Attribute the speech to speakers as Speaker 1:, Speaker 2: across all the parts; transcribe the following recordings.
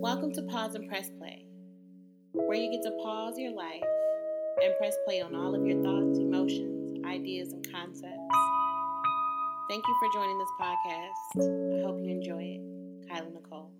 Speaker 1: Welcome to Pause and Press Play, where you get to pause your life and press play on all of your thoughts, emotions, ideas, and concepts. Thank you for joining this podcast. I hope you enjoy it. Kyla Nicole.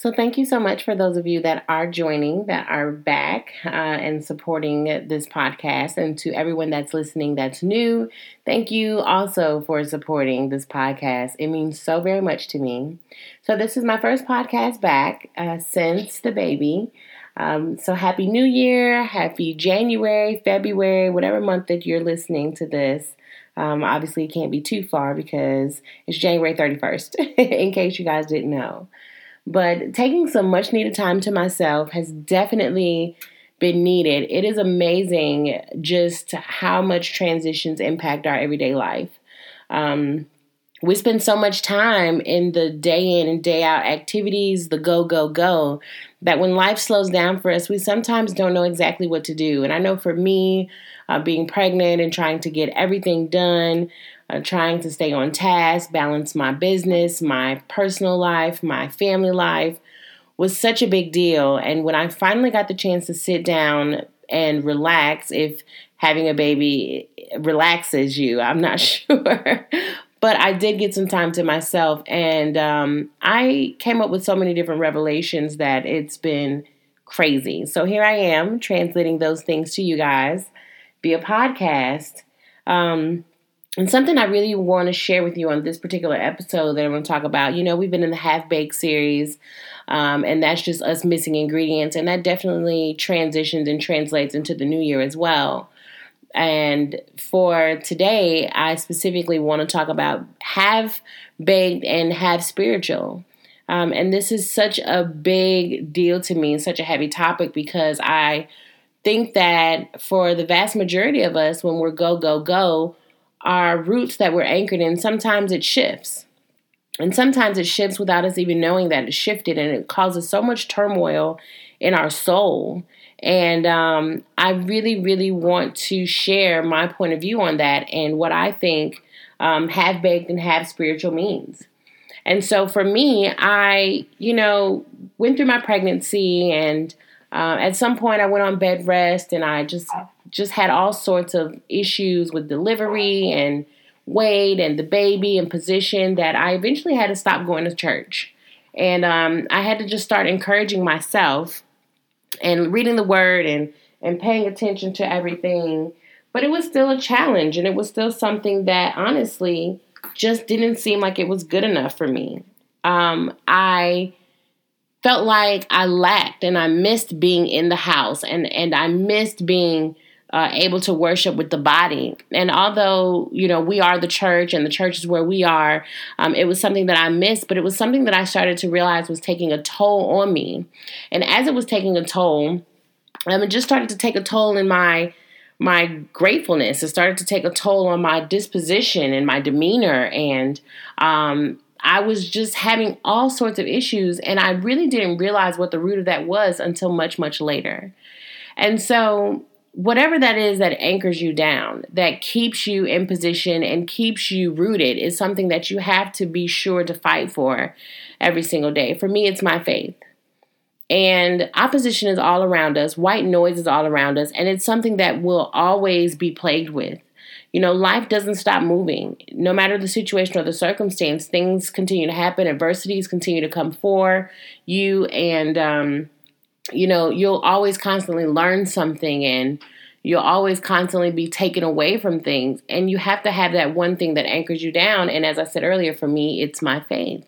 Speaker 1: So, thank you so much for those of you that are joining, that are back uh, and supporting this podcast. And to everyone that's listening that's new, thank you also for supporting this podcast. It means so very much to me. So, this is my first podcast back uh, since the baby. Um, so, Happy New Year, Happy January, February, whatever month that you're listening to this. Um, obviously, it can't be too far because it's January 31st, in case you guys didn't know. But taking some much needed time to myself has definitely been needed. It is amazing just how much transitions impact our everyday life. Um, we spend so much time in the day in and day out activities, the go, go, go, that when life slows down for us, we sometimes don't know exactly what to do. And I know for me, uh, being pregnant and trying to get everything done, uh, trying to stay on task, balance my business, my personal life, my family life was such a big deal. And when I finally got the chance to sit down and relax, if having a baby relaxes you, I'm not sure. But I did get some time to myself, and um, I came up with so many different revelations that it's been crazy. So here I am translating those things to you guys via podcast. Um, and something I really want to share with you on this particular episode that I'm going to talk about. You know, we've been in the half baked series, um, and that's just us missing ingredients, and that definitely transitions and translates into the new year as well. And for today, I specifically want to talk about half baked and have spiritual. Um, and this is such a big deal to me, such a heavy topic because I think that for the vast majority of us, when we're go, go, go, our roots that we're anchored in, sometimes it shifts. And sometimes it shifts without us even knowing that it shifted, and it causes so much turmoil in our soul. And um, I really, really want to share my point of view on that and what I think um, half baked and have spiritual means. And so for me, I, you know, went through my pregnancy and uh, at some point I went on bed rest and I just just had all sorts of issues with delivery and weight and the baby and position that I eventually had to stop going to church. And um, I had to just start encouraging myself and reading the word and, and paying attention to everything. But it was still a challenge and it was still something that honestly just didn't seem like it was good enough for me. Um, I felt like I lacked and I missed being in the house and, and I missed being uh, able to worship with the body. And although, you know, we are the church and the church is where we are, um, it was something that I missed, but it was something that I started to realize was taking a toll on me. And as it was taking a toll, um, it just started to take a toll in my my gratefulness. It started to take a toll on my disposition and my demeanor. And um, I was just having all sorts of issues. And I really didn't realize what the root of that was until much, much later. And so whatever that is that anchors you down, that keeps you in position and keeps you rooted, is something that you have to be sure to fight for every single day. For me, it's my faith. And opposition is all around us, white noise is all around us, and it's something that we'll always be plagued with. You know, life doesn't stop moving. No matter the situation or the circumstance, things continue to happen, adversities continue to come for you, and um, you know, you'll always constantly learn something and you'll always constantly be taken away from things. And you have to have that one thing that anchors you down. And as I said earlier, for me, it's my faith.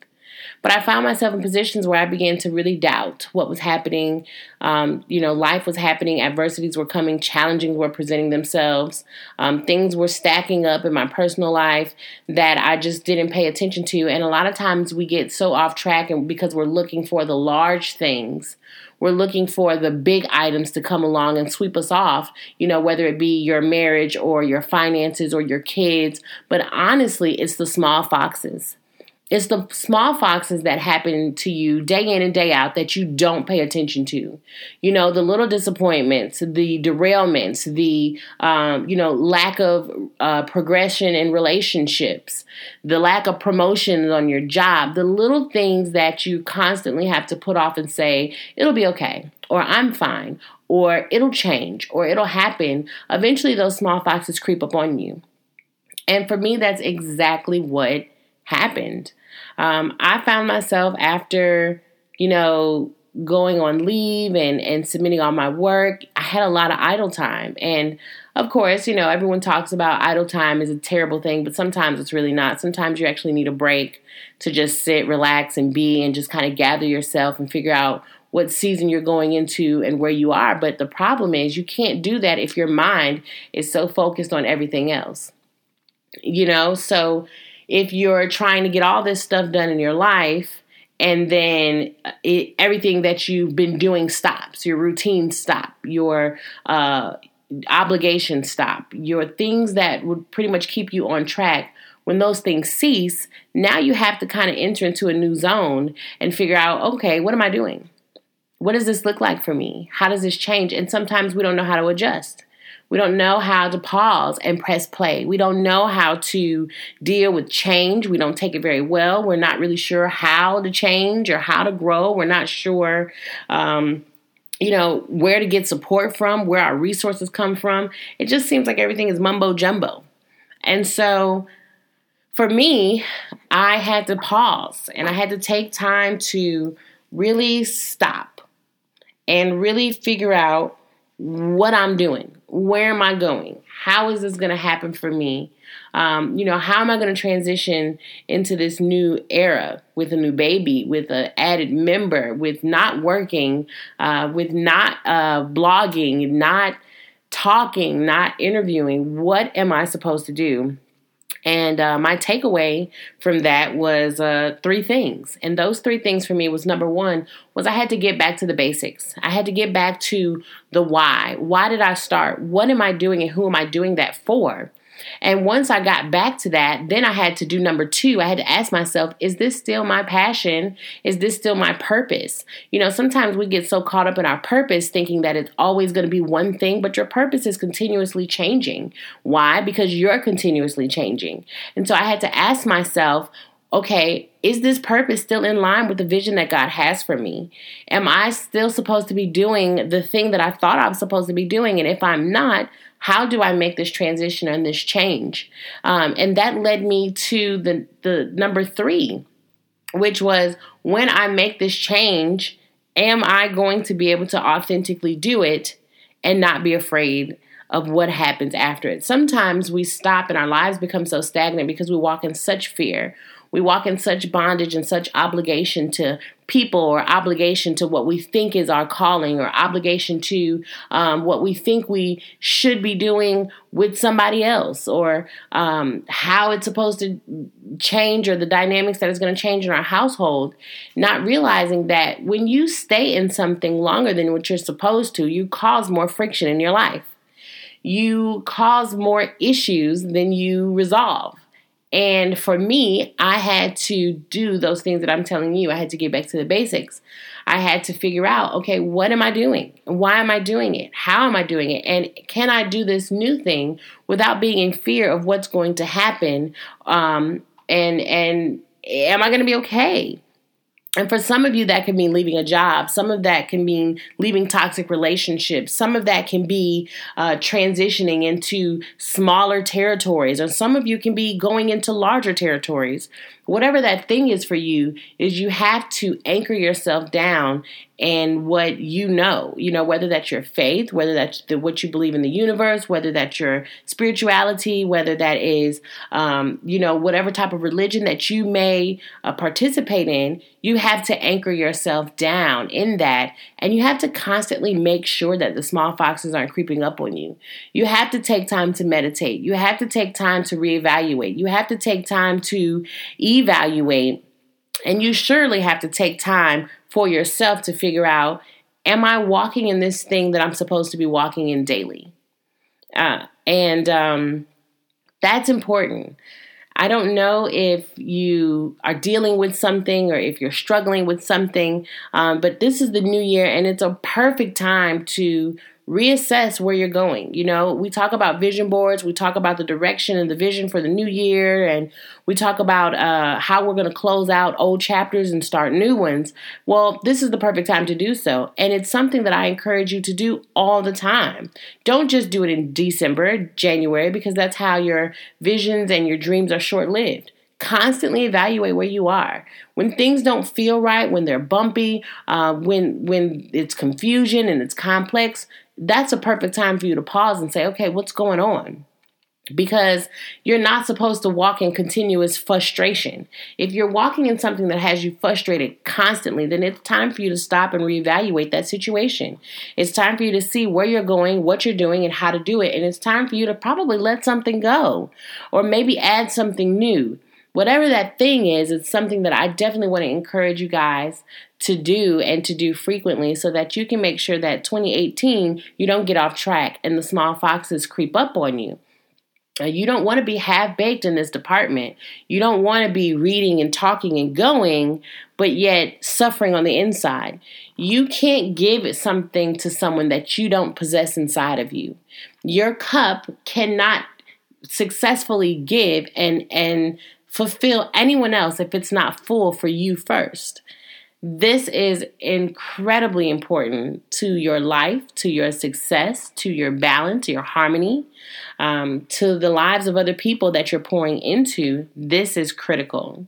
Speaker 1: But I found myself in positions where I began to really doubt what was happening. Um, you know, life was happening, adversities were coming, challenges were presenting themselves, um, things were stacking up in my personal life that I just didn't pay attention to. And a lot of times we get so off track and because we're looking for the large things we're looking for the big items to come along and sweep us off, you know, whether it be your marriage or your finances or your kids. But honestly, it's the small foxes. It's the small foxes that happen to you day in and day out that you don't pay attention to. You know, the little disappointments, the derailments, the, um, you know, lack of uh, progression in relationships, the lack of promotions on your job, the little things that you constantly have to put off and say, it'll be okay, or I'm fine, or it'll change, or it'll happen. Eventually, those small foxes creep up on you. And for me, that's exactly what happened. Um, I found myself after, you know, going on leave and, and submitting all my work, I had a lot of idle time. And of course, you know, everyone talks about idle time is a terrible thing, but sometimes it's really not. Sometimes you actually need a break to just sit, relax, and be, and just kind of gather yourself and figure out what season you're going into and where you are. But the problem is, you can't do that if your mind is so focused on everything else. You know, so if you're trying to get all this stuff done in your life and then it, everything that you've been doing stops your routine stop your uh, obligations stop your things that would pretty much keep you on track when those things cease now you have to kind of enter into a new zone and figure out okay what am i doing? What does this look like for me? How does this change? And sometimes we don't know how to adjust we don't know how to pause and press play. We don't know how to deal with change. We don't take it very well. We're not really sure how to change or how to grow. We're not sure. Um, you know, where to get support from, where our resources come from. It just seems like everything is mumbo jumbo. And so for me, I had to pause and I had to take time to really stop and really figure out what I'm doing. Where am I going? How is this going to happen for me? Um, you know, how am I going to transition into this new era with a new baby, with an added member, with not working, uh, with not uh, blogging, not talking, not interviewing? What am I supposed to do? And uh, my takeaway from that was uh, three things. And those three things for me was number one was I had to get back to the basics. I had to get back to the why. Why did I start? What am I doing and who am I doing that for? And once I got back to that, then I had to do number two. I had to ask myself, is this still my passion? Is this still my purpose? You know, sometimes we get so caught up in our purpose thinking that it's always going to be one thing, but your purpose is continuously changing. Why? Because you're continuously changing. And so I had to ask myself, okay, is this purpose still in line with the vision that God has for me? Am I still supposed to be doing the thing that I thought I was supposed to be doing? And if I'm not, how do I make this transition and this change? Um, and that led me to the, the number three, which was when I make this change, am I going to be able to authentically do it and not be afraid of what happens after it? Sometimes we stop and our lives become so stagnant because we walk in such fear we walk in such bondage and such obligation to people or obligation to what we think is our calling or obligation to um, what we think we should be doing with somebody else or um, how it's supposed to change or the dynamics that is going to change in our household, not realizing that when you stay in something longer than what you're supposed to, you cause more friction in your life. You cause more issues than you resolve. And for me, I had to do those things that I'm telling you. I had to get back to the basics. I had to figure out, okay, what am I doing? Why am I doing it? How am I doing it? And can I do this new thing without being in fear of what's going to happen? Um, and and am I going to be okay? And for some of you, that can mean leaving a job. Some of that can mean leaving toxic relationships. Some of that can be uh, transitioning into smaller territories. Or some of you can be going into larger territories whatever that thing is for you is you have to anchor yourself down in what you know you know whether that's your faith whether that's the, what you believe in the universe whether that's your spirituality whether that is um, you know whatever type of religion that you may uh, participate in you have to anchor yourself down in that and you have to constantly make sure that the small foxes aren't creeping up on you you have to take time to meditate you have to take time to reevaluate you have to take time to evaluate. And you surely have to take time for yourself to figure out am I walking in this thing that I'm supposed to be walking in daily? Uh, and um, that's important. I don't know if you are dealing with something or if you're struggling with something, um, but this is the new year and it's a perfect time to reassess where you're going. You know, we talk about vision boards, we talk about the direction and the vision for the new year, and we talk about uh, how we're going to close out old chapters and start new ones. Well, this is the perfect time to do so. And it's something that I encourage you to do all the time. Don't just do it in December, January, because that's how your visions and your dreams are short lived constantly evaluate where you are when things don't feel right when they're bumpy uh, when when it's confusion and it's complex that's a perfect time for you to pause and say, okay, what's going on? Because you're not supposed to walk in continuous frustration. If you're walking in something that has you frustrated constantly, then it's time for you to stop and reevaluate that situation. It's time for you to see where you're going, what you're doing, and how to do it. And it's time for you to probably let something go or maybe add something new whatever that thing is, it's something that I definitely want to encourage you guys to do and to do frequently so that you can make sure that 2018 you don't get off track and the small foxes creep up on you. Uh, you don't want to be half baked in this department. You don't want to be reading and talking and going, but yet suffering on the inside. You can't give something to someone that you don't possess inside of you. Your cup cannot successfully give and and fulfill anyone else if it's not full for you first. This is incredibly important to your life, to your success, to your balance, your harmony, um, to the lives of other people that you're pouring into. This is critical.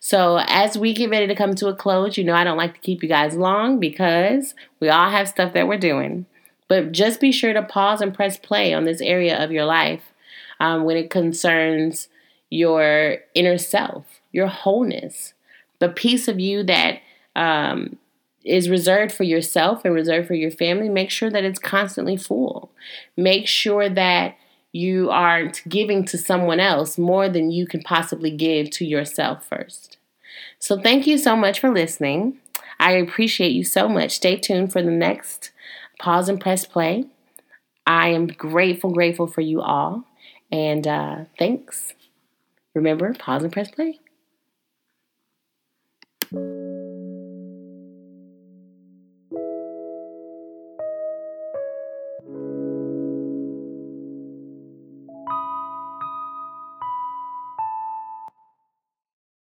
Speaker 1: So, as we get ready to come to a close, you know, I don't like to keep you guys long because we all have stuff that we're doing. But just be sure to pause and press play on this area of your life um, when it concerns your inner self, your wholeness, the piece of you that um, is reserved for yourself and reserved for your family, make sure that it's constantly full. Make sure that you aren't giving to someone else more than you can possibly give to yourself first. So, thank you so much for listening. I appreciate you so much. Stay tuned for the next pause and press play. I am grateful, grateful for you all. And uh, thanks. Remember, pause and press play.